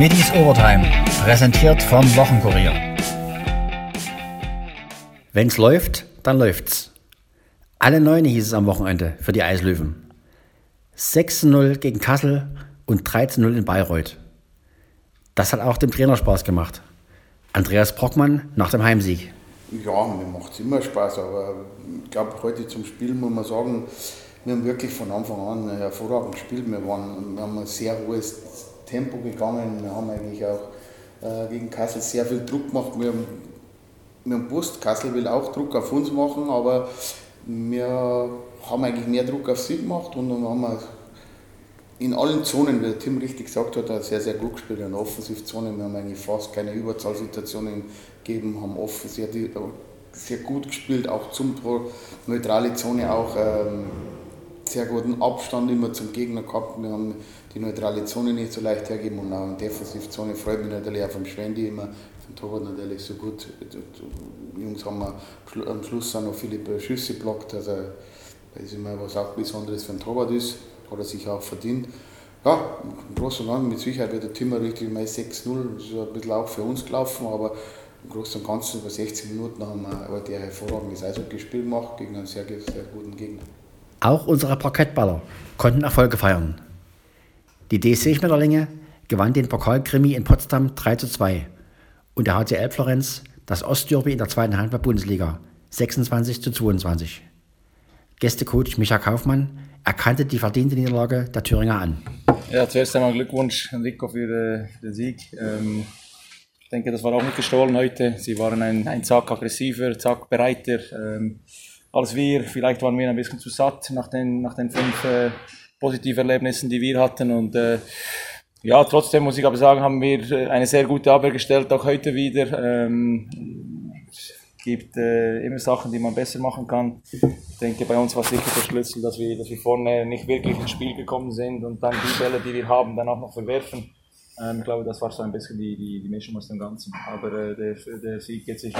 Middies Overtime, präsentiert vom Wochenkurier. Wenn's läuft, dann läuft's. Alle Neune hieß es am Wochenende für die Eislöwen. 6-0 gegen Kassel und 13-0 in Bayreuth. Das hat auch dem Trainer Spaß gemacht. Andreas Brockmann nach dem Heimsieg. Ja, mir macht es immer Spaß, aber ich glaube, heute zum Spiel muss man sagen, wir haben wirklich von Anfang an hervorragend gespielt. Wir, waren, wir haben ein sehr hohes Tempo gegangen. Wir haben eigentlich auch äh, gegen Kassel sehr viel Druck gemacht. Wir haben, wir haben gewusst, Kassel will auch Druck auf uns machen, aber wir haben eigentlich mehr Druck auf sie gemacht und dann haben wir in allen Zonen, wie der Tim richtig gesagt hat, sehr, sehr gut gespielt. In der Offensivzone, wir haben eigentlich fast keine Überzahlsituationen gegeben, haben offen sehr, sehr gut gespielt, auch zum Tor, neutrale Zone auch. Ähm, sehr guten Abstand immer zum Gegner gehabt. Wir haben die neutrale Zone nicht so leicht hergeben und auch in der Defensivzone freut mich natürlich auch vom Schwendi immer, vom Torwart natürlich so gut. Die Jungs haben am Schluss auch noch viele Schüsse blockt, also das ist immer was auch Besonderes für einen Torwart ist, hat er sich auch verdient. Ja, im Großen und Ganzen mit Sicherheit wird der Timmer richtig mal 6-0, das ist ein bisschen auch für uns gelaufen, aber im Großen und Ganzen über 16 Minuten haben wir heute ein hervorragendes Eishockey-Spiel gemacht gegen einen sehr, sehr guten Gegner. Auch unsere Parkettballer konnten Erfolge feiern. Die DSC Schmetterlinge gewann den Pokalkrimi in Potsdam 3 zu 2 und der HCL Florenz das Ostderby in der zweiten Handball-Bundesliga 26 zu 22. Gästecoach Micha Kaufmann erkannte die verdiente Niederlage der Thüringer an. Ja, zuerst einmal Glückwunsch Enrico für, äh, den Sieg. Ähm, ich denke, das war auch nicht gestohlen heute. Sie waren ein, ein Zack aggressiver, Zack bereiter. Ähm, als wir. Vielleicht waren wir ein bisschen zu satt nach den, nach den fünf äh, positiven Erlebnissen, die wir hatten. Und äh, ja, trotzdem muss ich aber sagen, haben wir äh, eine sehr gute Abwehr gestellt, auch heute wieder. Ähm, es gibt äh, immer Sachen, die man besser machen kann. Ich denke, bei uns war sicher der Schlüssel, dass wir, dass wir vorne nicht wirklich ins Spiel gekommen sind und dann die Bälle, die wir haben, dann auch noch verwerfen. Ähm, ich glaube, das war so ein bisschen die, die, die Mischung aus dem Ganzen. Aber äh, der, der Sieg geht sicher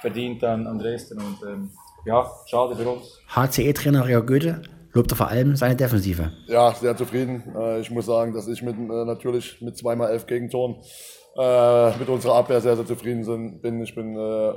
verdient an, an Dresden und ähm, ja, schade für uns. HCE-Trainer Rio Goethe lobte vor allem seine Defensive. Ja, sehr zufrieden. Äh, ich muss sagen, dass ich mit, äh, natürlich mit zweimal elf Gegentoren äh, mit unserer Abwehr sehr, sehr zufrieden sind, bin. Ich bin äh,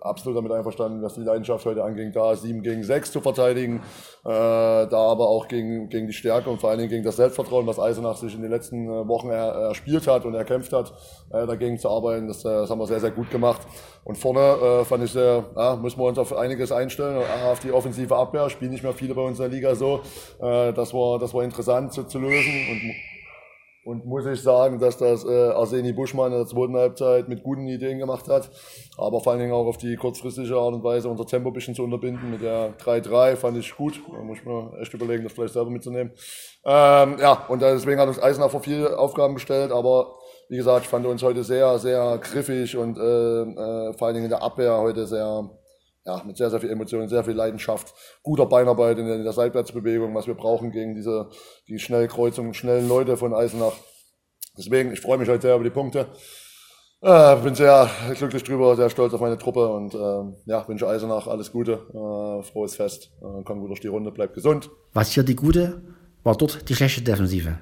absolut damit einverstanden, was die Leidenschaft heute anging, da 7 gegen 6 zu verteidigen, äh, da aber auch gegen, gegen die Stärke und vor allen Dingen gegen das Selbstvertrauen, was Eisenach sich in den letzten äh, Wochen er, erspielt hat und erkämpft hat, äh, dagegen zu arbeiten. Das, äh, das haben wir sehr, sehr gut gemacht. Und vorne äh, fand ich sehr, ja, müssen wir uns auf einiges einstellen, auf die offensive Abwehr. Spielen nicht mehr viele bei uns in der Liga so. Äh, das, war, das war interessant zu, zu lösen. Und und muss ich sagen, dass das äh, Arseni Buschmann in der zweiten Halbzeit mit guten Ideen gemacht hat. Aber vor allen Dingen auch auf die kurzfristige Art und Weise unser Tempo ein bisschen zu unterbinden. Mit der 3-3 fand ich gut. Da muss ich mir echt überlegen, das vielleicht selber mitzunehmen. Ähm, ja, und deswegen hat uns Eisenach vor viele Aufgaben gestellt. Aber wie gesagt, ich fand uns heute sehr, sehr griffig und äh, äh, vor allen Dingen in der Abwehr heute sehr, ja, mit sehr, sehr viel Emotionen, sehr viel Leidenschaft, guter Beinarbeit in der, in der Seitwärtsbewegung, was wir brauchen gegen diese die Schnellkreuzungen, schnellen Leute von Eisenach. Deswegen, ich freue mich heute sehr über die Punkte. Äh, bin sehr glücklich drüber, sehr stolz auf meine Truppe und äh, ja, wünsche Eisenach alles Gute, äh, frohes Fest, äh, komm gut durch die Runde, bleibt gesund. Was hier die gute, war dort die schlechte Defensive.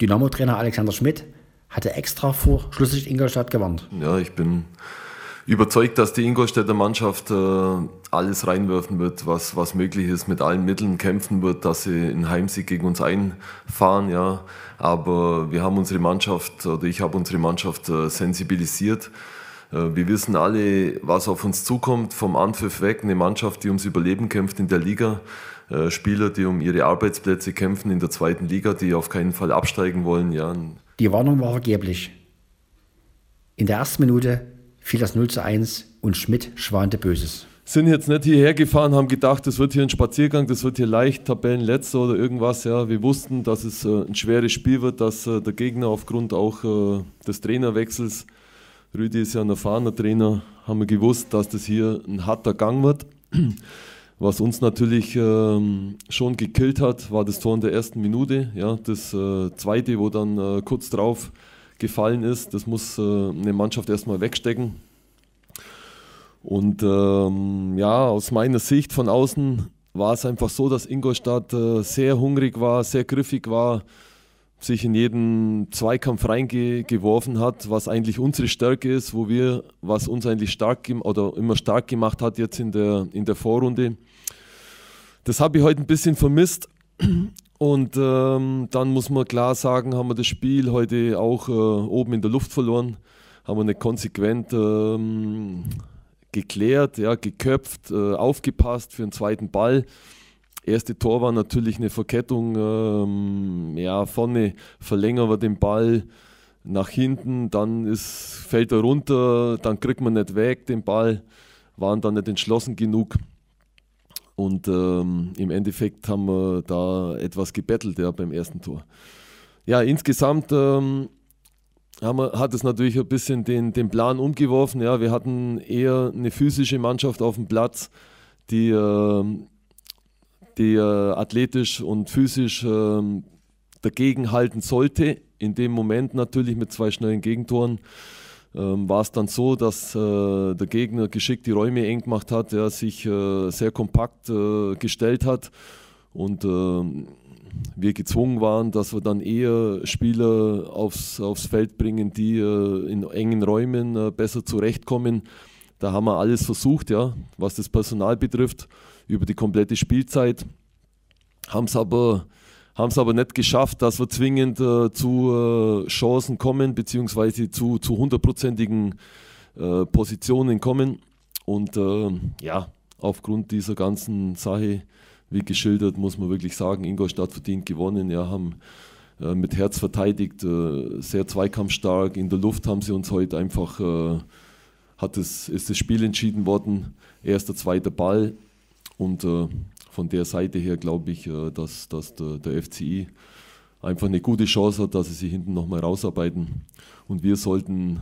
Dynamo-Trainer Alexander Schmidt hatte extra vor Schlusslicht Ingolstadt gewarnt. Ja, ich bin überzeugt, dass die Ingolstädter Mannschaft äh, alles reinwerfen wird, was, was möglich ist, mit allen Mitteln kämpfen wird, dass sie einen Heimsieg gegen uns einfahren. Ja. Aber wir haben unsere Mannschaft, oder ich habe unsere Mannschaft äh, sensibilisiert. Äh, wir wissen alle, was auf uns zukommt, vom Anpfiff weg. Eine Mannschaft, die ums Überleben kämpft in der Liga. Äh, Spieler, die um ihre Arbeitsplätze kämpfen in der zweiten Liga, die auf keinen Fall absteigen wollen. Ja. Die Warnung war vergeblich. In der ersten Minute fiel das 0 zu 1 und Schmidt schwante Böses. Sind jetzt nicht hierher gefahren, haben gedacht, das wird hier ein Spaziergang, das wird hier leicht Tabellenletzter oder irgendwas. Ja, wir wussten, dass es äh, ein schweres Spiel wird, dass äh, der Gegner aufgrund auch äh, des Trainerwechsels, Rüdi ist ja ein erfahrener Trainer, haben wir gewusst, dass das hier ein harter Gang wird. Was uns natürlich ähm, schon gekillt hat, war das Tor in der ersten Minute. Ja, das zweite, wo dann kurz drauf gefallen ist. Das muss äh, eine Mannschaft erstmal wegstecken. Und ähm, ja, aus meiner Sicht von außen war es einfach so, dass Ingolstadt äh, sehr hungrig war, sehr griffig war. sich in jeden Zweikampf reingeworfen hat, was eigentlich unsere Stärke ist, wo wir, was uns eigentlich stark oder immer stark gemacht hat jetzt in der, in der Vorrunde. Das habe ich heute ein bisschen vermisst. Und ähm, dann muss man klar sagen, haben wir das Spiel heute auch äh, oben in der Luft verloren, haben wir nicht konsequent ähm, geklärt, ja, geköpft, äh, aufgepasst für den zweiten Ball. Erste Tor war natürlich eine Verkettung, ähm, ja, vorne verlängern wir den Ball nach hinten, dann ist, fällt er runter, dann kriegt man nicht weg den Ball, waren dann nicht entschlossen genug. Und ähm, im Endeffekt haben wir da etwas gebettelt ja, beim ersten Tor. Ja, insgesamt ähm, wir, hat es natürlich ein bisschen den, den Plan umgeworfen. Ja, wir hatten eher eine physische Mannschaft auf dem Platz, die, äh, die äh, athletisch und physisch äh, dagegen halten sollte. In dem Moment natürlich mit zwei schnellen Gegentoren ähm, war es dann so, dass äh, der Gegner geschickt die Räume eng gemacht hat, der sich äh, sehr kompakt äh, gestellt hat und ähm, wir gezwungen waren, dass wir dann eher Spieler aufs, aufs Feld bringen, die äh, in engen Räumen äh, besser zurechtkommen. Da haben wir alles versucht, ja, was das Personal betrifft, über die komplette Spielzeit. Haben es aber haben es aber nicht geschafft, dass wir zwingend äh, zu äh, Chancen kommen, beziehungsweise zu, zu hundertprozentigen äh, Positionen kommen. Und äh, ja, aufgrund dieser ganzen Sache, wie geschildert, muss man wirklich sagen, Ingolstadt verdient gewonnen. Ja, haben äh, mit Herz verteidigt, äh, sehr zweikampfstark. In der Luft haben sie uns heute einfach, hat es, ist das Spiel entschieden worden. Erster, zweiter Ball. Und von der Seite her glaube ich, äh, dass, dass der, der FCI einfach eine gute Chance hat, dass sie sich hinten nochmal rausarbeiten. Und wir sollten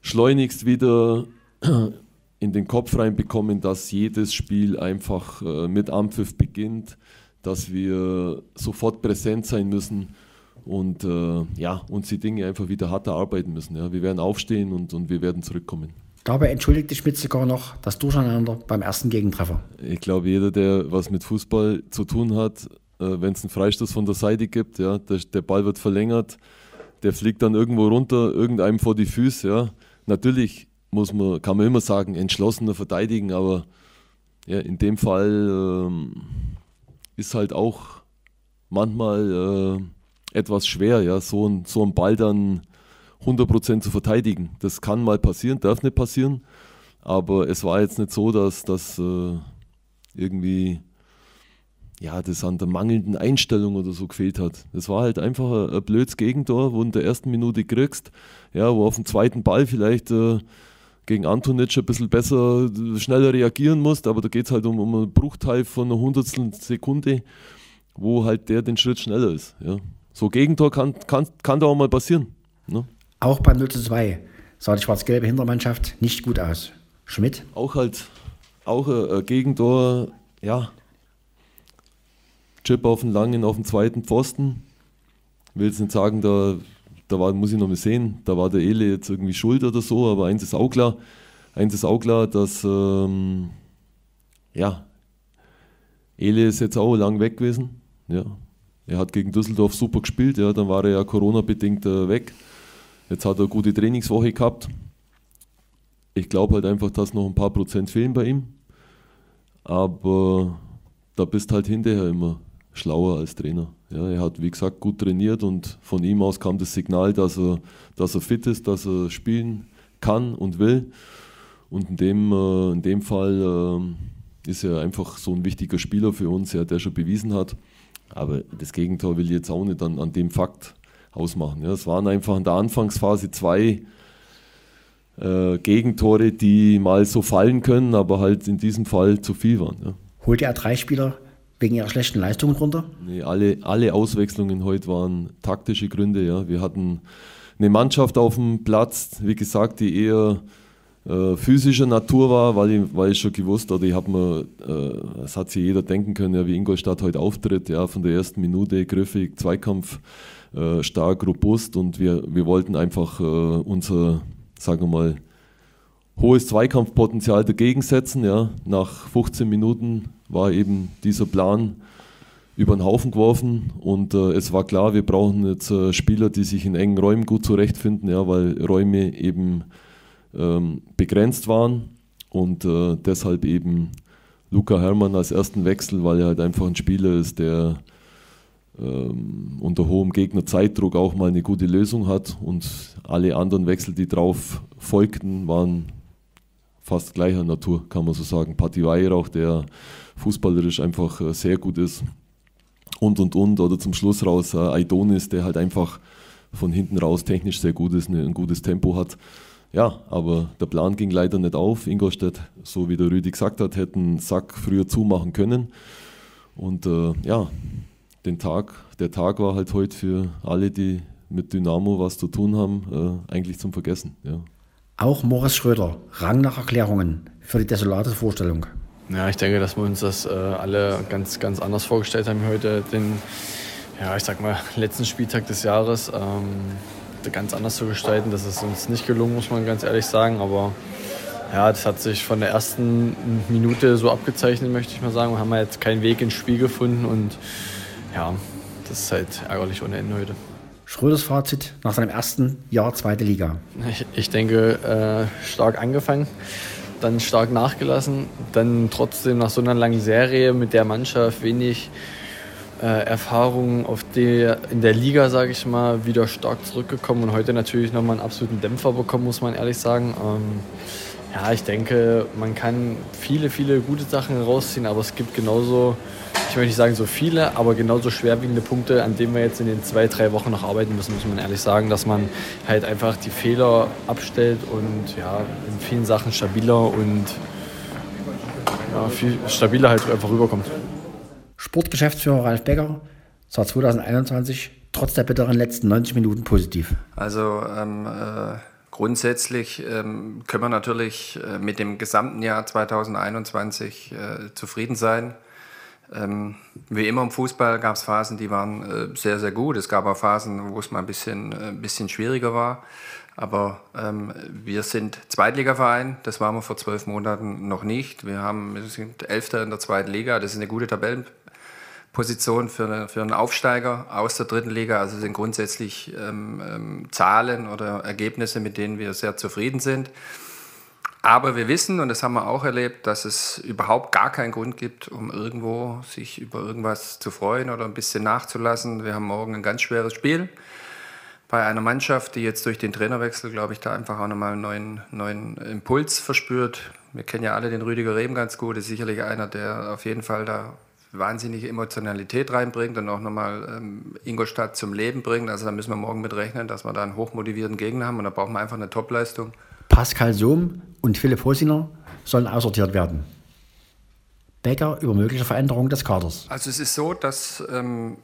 schleunigst wieder in den Kopf reinbekommen, dass jedes Spiel einfach äh, mit Ampfiff beginnt, dass wir sofort präsent sein müssen und äh, ja, uns die Dinge einfach wieder hart erarbeiten müssen. Ja. Wir werden aufstehen und, und wir werden zurückkommen. Dabei entschuldigte Schmidt sogar noch das Durcheinander beim ersten Gegentreffer. Ich glaube, jeder, der was mit Fußball zu tun hat, äh, wenn es einen Freistoß von der Seite gibt, ja, der, der, Ball wird verlängert, der fliegt dann irgendwo runter, irgendeinem vor die Füße. Ja. Natürlich muss man, kann man immer sagen, entschlossener verteidigen, aber ja, in dem Fall ähm, ist halt auch manchmal äh, etwas schwer, ja, so ein, so ein Ball dann 100% zu verteidigen. Das kann mal passieren, darf nicht passieren. Aber es war jetzt nicht so, dass das äh, irgendwie ja, das an der mangelnden Einstellung oder so gefehlt hat. Es war halt einfach ein, blödes Gegentor, wo du in der ersten Minute kriegst, ja, wo auf den zweiten Ball vielleicht äh, gegen Antonic ein bisschen besser, schneller reagieren musst, aber da geht es halt um, um einen Bruchteil von einer Hundertstel Sekunde, wo halt der den Schritt schneller ist. Ja. So Gegentor kann, kann, kann da auch mal passieren. Ne? Auch beim 0 zu 2 sah die schwarz-gelbe Hintermannschaft nicht gut aus. Schmidt? Auch halt, auch ein Gegentor, ja. Chip auf den langen, auf den zweiten Pfosten. Ich will jetzt nicht sagen, da, da war, muss ich noch mal sehen, da war der Ele jetzt irgendwie schuld oder so, aber eins ist auch klar, eins ist auch klar, dass, ähm, ja, Ele ist jetzt auch lang weg gewesen. Ja. Er hat gegen Düsseldorf super gespielt, ja, dann war er ja Corona-bedingt äh, weg. Jetzt hat er eine gute Trainingswoche gehabt. Ich glaube halt einfach, dass noch ein paar Prozent fehlen bei ihm. Aber da bist halt hinterher immer schlauer als Trainer. Ja, er hat, wie gesagt, gut trainiert und von ihm aus kam das Signal, dass er, dass er fit ist, dass er spielen kann und will. Und in dem, äh, in dem Fall äh, ist er einfach so ein wichtiger Spieler für uns, der schon bewiesen hat. Aber das Gegentor will ich jetzt auch nicht an, an dem Fakt ausmachen. Ja, es waren einfach in der Anfangsphase zwei äh, Gegentore, die mal so fallen können, aber halt in diesem Fall zu viel waren. Ja. Holte er drei Spieler wegen ihrer schlechten Leistungen runter? Nee, alle, alle Auswechslungen heute waren taktische Gründe. Ja. Wir hatten eine Mannschaft auf dem Platz, wie gesagt, die eher äh, physischer Natur war, weil ich, weil ich schon gewusst oder ich habe mir, äh, das hat sich jeder denken können, ja, wie Ingolstadt heute auftritt, ja, von der ersten Minute griffig, Zweikampf äh, stark, robust und wir, wir wollten einfach äh, unser, sagen wir mal, hohes Zweikampfpotenzial dagegen setzen. Ja. Nach 15 Minuten war eben dieser Plan über den Haufen geworfen und äh, es war klar, wir brauchen jetzt äh, Spieler, die sich in engen Räumen gut zurechtfinden, ja, weil Räume eben ähm, begrenzt waren und äh, deshalb eben Luca Herrmann als ersten Wechsel, weil er halt einfach ein Spieler ist, der ähm, unter hohem Gegnerzeitdruck auch mal eine gute Lösung hat und alle anderen Wechsel, die drauf folgten, waren fast gleicher Natur, kann man so sagen. Patti Weihrauch, der fußballerisch einfach äh, sehr gut ist und und und oder zum Schluss raus äh, Aidonis, der halt einfach von hinten raus technisch sehr gut ist, ne, ein gutes Tempo hat. Ja, aber der Plan ging leider nicht auf. Ingolstadt, so wie der Rüdi gesagt hat, hätten Sack früher zumachen können. Und äh, ja, den Tag, der Tag war halt heute für alle, die mit Dynamo was zu tun haben, äh, eigentlich zum Vergessen. Ja. Auch Moritz Schröder rang nach Erklärungen für die desolate Vorstellung. Ja, ich denke, dass wir uns das äh, alle ganz, ganz anders vorgestellt haben heute, den, ja, ich sag mal, letzten Spieltag des Jahres ähm, ganz anders zu gestalten. Das ist uns nicht gelungen, muss man ganz ehrlich sagen, aber ja, das hat sich von der ersten Minute so abgezeichnet, möchte ich mal sagen. Wir haben jetzt keinen Weg ins Spiel gefunden und ja, das ist halt ärgerlich ohne Ende heute. Schröders Fazit nach seinem ersten Jahr zweite Liga. Ich, ich denke, äh, stark angefangen dann stark nachgelassen, dann trotzdem nach so einer langen Serie mit der Mannschaft wenig äh, Erfahrung auf die, in der Liga, sage ich mal, wieder stark zurückgekommen und heute natürlich nochmal einen absoluten Dämpfer bekommen, muss man ehrlich sagen. Ähm, ja, ich denke, man kann viele, viele gute Sachen rausziehen, aber es gibt genauso, ich möchte nicht sagen so viele, aber genauso schwerwiegende Punkte, an denen wir jetzt in den zwei, drei Wochen noch arbeiten müssen, muss man ehrlich sagen, dass man halt einfach die Fehler abstellt und ja, in vielen Sachen stabiler und ja, viel stabiler halt einfach rüberkommt. Sportgeschäftsführer Ralf Becker sah 2021 trotz der bitteren letzten 90 Minuten positiv. Also ähm, äh Grundsätzlich ähm, können wir natürlich äh, mit dem gesamten Jahr 2021 äh, zufrieden sein. Ähm, wie immer im Fußball gab es Phasen, die waren äh, sehr, sehr gut. Es gab auch Phasen, wo es mal ein bisschen, ein äh, bisschen schwieriger war. Aber ähm, wir sind Zweitligaverein, das waren wir vor zwölf Monaten noch nicht. Wir, haben, wir sind Elfter in der zweiten Liga, das ist eine gute Tabellen, Position für, für einen Aufsteiger aus der dritten Liga. Also sind grundsätzlich ähm, ähm, Zahlen oder Ergebnisse, mit denen wir sehr zufrieden sind. Aber wir wissen, und das haben wir auch erlebt, dass es überhaupt gar keinen Grund gibt, um irgendwo sich über irgendwas zu freuen oder ein bisschen nachzulassen. Wir haben morgen ein ganz schweres Spiel bei einer Mannschaft, die jetzt durch den Trainerwechsel, glaube ich, da einfach auch nochmal einen neuen, neuen Impuls verspürt. Wir kennen ja alle den Rüdiger Rehm ganz gut, ist sicherlich einer, der auf jeden Fall da wahnsinnige Emotionalität reinbringt und auch nochmal ähm, Ingolstadt zum Leben bringt. Also da müssen wir morgen mit rechnen, dass wir da einen hochmotivierten Gegner haben und da brauchen wir einfach eine Topleistung. Pascal Sohm und Philipp Hosiner sollen aussortiert werden. Becker über mögliche Veränderungen des Kaders. Also es ist so, dass, ähm,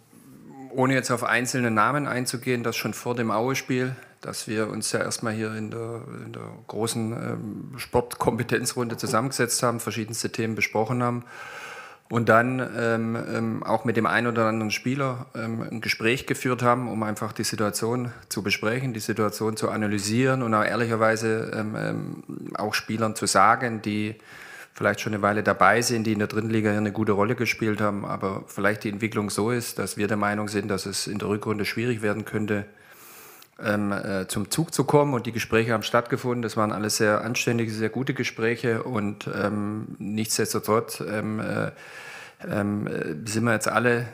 ohne jetzt auf einzelne Namen einzugehen, dass schon vor dem Aue-Spiel, dass wir uns ja erstmal hier in der, in der großen ähm, Sportkompetenzrunde zusammengesetzt haben, verschiedenste Themen besprochen haben und dann ähm, ähm, auch mit dem einen oder anderen Spieler ähm, ein Gespräch geführt haben, um einfach die Situation zu besprechen, die Situation zu analysieren und auch ehrlicherweise ähm, ähm, auch Spielern zu sagen, die vielleicht schon eine Weile dabei sind, die in der dritten Liga eine gute Rolle gespielt haben, aber vielleicht die Entwicklung so ist, dass wir der Meinung sind, dass es in der Rückrunde schwierig werden könnte, ähm, äh, zum Zug zu kommen und die Gespräche haben stattgefunden. Das waren alles sehr anständige, sehr gute Gespräche und ähm, nichtsdestotrotz ähm, äh, ähm, sind wir jetzt alle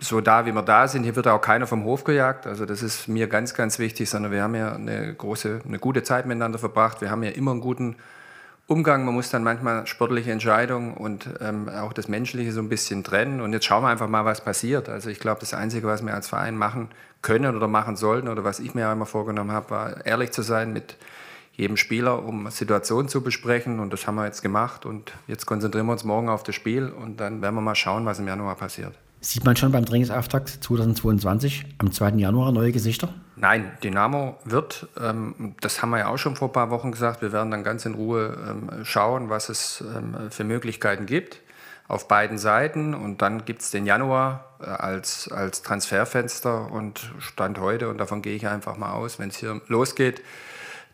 so da, wie wir da sind. Hier wird auch keiner vom Hof gejagt. Also das ist mir ganz, ganz wichtig, sondern wir haben ja eine große, eine gute Zeit miteinander verbracht. Wir haben ja immer einen guten Umgang. Man muss dann manchmal sportliche Entscheidungen und ähm, auch das Menschliche so ein bisschen trennen. Und jetzt schauen wir einfach mal, was passiert. Also ich glaube, das Einzige, was wir als Verein machen können oder machen sollten oder was ich mir immer vorgenommen habe, war ehrlich zu sein mit jedem Spieler, um Situationen zu besprechen. Und das haben wir jetzt gemacht. Und jetzt konzentrieren wir uns morgen auf das Spiel und dann werden wir mal schauen, was im Januar passiert. Sieht man schon beim Trainingsauftakt 2022 am 2. Januar neue Gesichter? Nein, Dynamo wird, ähm, das haben wir ja auch schon vor ein paar Wochen gesagt, wir werden dann ganz in Ruhe ähm, schauen, was es ähm, für Möglichkeiten gibt auf beiden Seiten. Und dann gibt es den Januar äh, als, als Transferfenster und Stand heute, und davon gehe ich einfach mal aus, wenn es hier losgeht,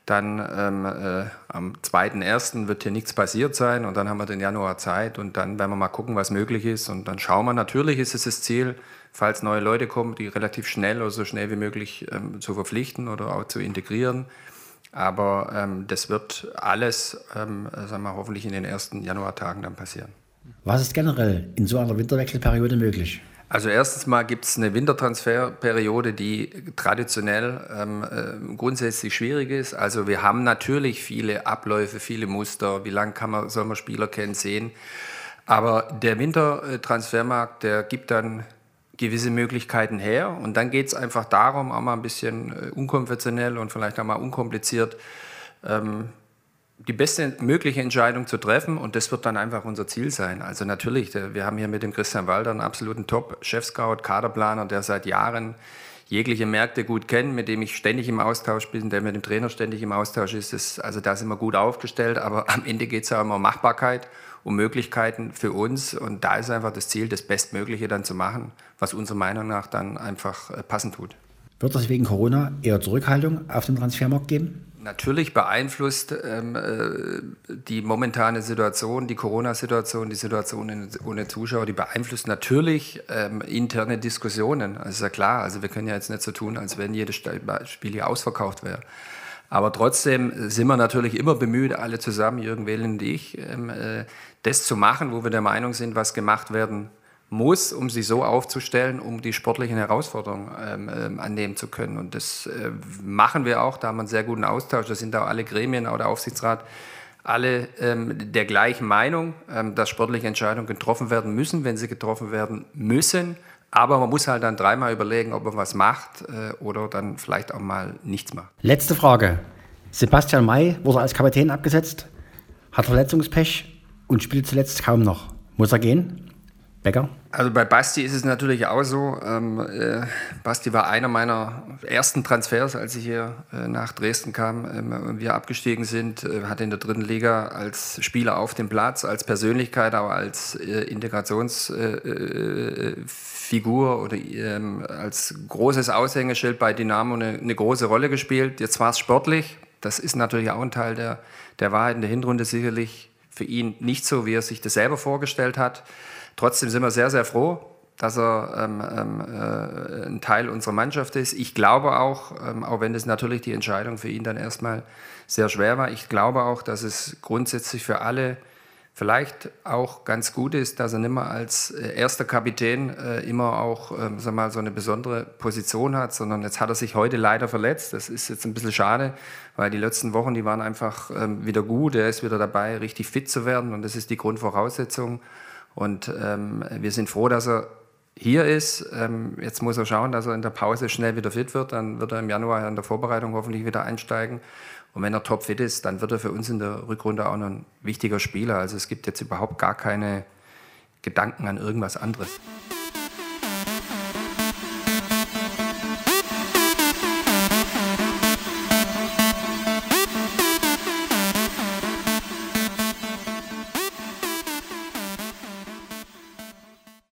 Dann ähm, äh, am 2.1. wird hier nichts passiert sein und dann haben wir den Januar Zeit und dann werden wir mal gucken, was möglich ist und dann schauen wir. Natürlich ist es das Ziel, falls neue Leute kommen, die relativ schnell oder so schnell wie möglich ähm, zu verpflichten oder auch zu integrieren. Aber ähm, das wird alles, ähm, sagen wir, hoffentlich in den ersten Januartagen dann passieren. Was ist generell in so einer Winterwechselperiode möglich? Also erstens mal gibt es eine Wintertransferperiode, die traditionell ähm, äh, grundsätzlich schwierig ist. Also wir haben natürlich viele Abläufe, viele Muster, wie lange kann man, soll man Spieler kennen, sehen. Aber der Wintertransfermarkt, der gibt dann gewisse Möglichkeiten her. Und dann geht es einfach darum, auch mal ein bisschen äh, unkonventionell und vielleicht auch mal unkompliziert ähm, die beste mögliche Entscheidung zu treffen und das wird dann einfach unser Ziel sein. Also natürlich, wir haben hier mit dem Christian Walder einen absoluten Top-Chef-Scout, Kaderplaner, der seit Jahren jegliche Märkte gut kennt, mit dem ich ständig im Austausch bin, der mit dem Trainer ständig im Austausch ist. Das, also da sind wir gut aufgestellt, aber am Ende geht es ja immer um Machbarkeit, um Möglichkeiten für uns und da ist einfach das Ziel, das Bestmögliche dann zu machen, was unserer Meinung nach dann einfach äh, passend tut. Wird es wegen Corona eher Zurückhaltung auf dem Transfermarkt geben? Natürlich beeinflusst ähm, äh, die momentane Situation, die Corona-Situation, die Situation ohne Zuschauer, die beeinflusst natürlich ähm, interne Diskussionen. Das ist ja klar. Also wir können ja jetzt nicht so tun, als wenn jedes Spiel hier ausverkauft wäre. Aber trotzdem sind wir natürlich immer bemüht, alle zusammen, Jürgen Wehlen und ich, ähm, äh, das zu machen, wo wir der Meinung sind, was gemacht werden muss, um sich so aufzustellen, um die sportlichen Herausforderungen ähm, ähm, annehmen zu können. Und das äh, machen wir auch. Da haben wir einen sehr guten Austausch. Da sind auch alle Gremien, auch der Aufsichtsrat, alle ähm, der gleichen Meinung, ähm, dass sportliche Entscheidungen getroffen werden müssen, wenn sie getroffen werden müssen. Aber man muss halt dann dreimal überlegen, ob man was macht äh, oder dann vielleicht auch mal nichts macht. Letzte Frage. Sebastian May wurde als Kapitän abgesetzt, hat Verletzungspech und spielt zuletzt kaum noch. Muss er gehen? Becker? Also bei Basti ist es natürlich auch so. Ähm, äh, Basti war einer meiner ersten Transfers, als ich hier äh, nach Dresden kam ähm, und wir abgestiegen sind. Äh, hatte in der dritten Liga als Spieler auf dem Platz, als Persönlichkeit, aber als äh, Integrationsfigur äh, oder ähm, als großes Aushängeschild bei Dynamo eine, eine große Rolle gespielt. Jetzt war es sportlich. Das ist natürlich auch ein Teil der, der Wahrheit in der Hinrunde sicherlich für ihn nicht so, wie er sich das selber vorgestellt hat. Trotzdem sind wir sehr, sehr froh, dass er ähm, ähm, äh, ein Teil unserer Mannschaft ist. Ich glaube auch, ähm, auch wenn das natürlich die Entscheidung für ihn dann erstmal sehr schwer war, ich glaube auch, dass es grundsätzlich für alle vielleicht auch ganz gut ist, dass er nicht mehr als äh, erster Kapitän äh, immer auch ähm, sag mal, so eine besondere Position hat, sondern jetzt hat er sich heute leider verletzt. Das ist jetzt ein bisschen schade, weil die letzten Wochen, die waren einfach ähm, wieder gut. Er ist wieder dabei, richtig fit zu werden und das ist die Grundvoraussetzung. Und ähm, wir sind froh, dass er hier ist. Ähm, jetzt muss er schauen, dass er in der Pause schnell wieder fit wird. Dann wird er im Januar in der Vorbereitung hoffentlich wieder einsteigen. Und wenn er topfit ist, dann wird er für uns in der Rückrunde auch noch ein wichtiger Spieler. Also es gibt jetzt überhaupt gar keine Gedanken an irgendwas anderes.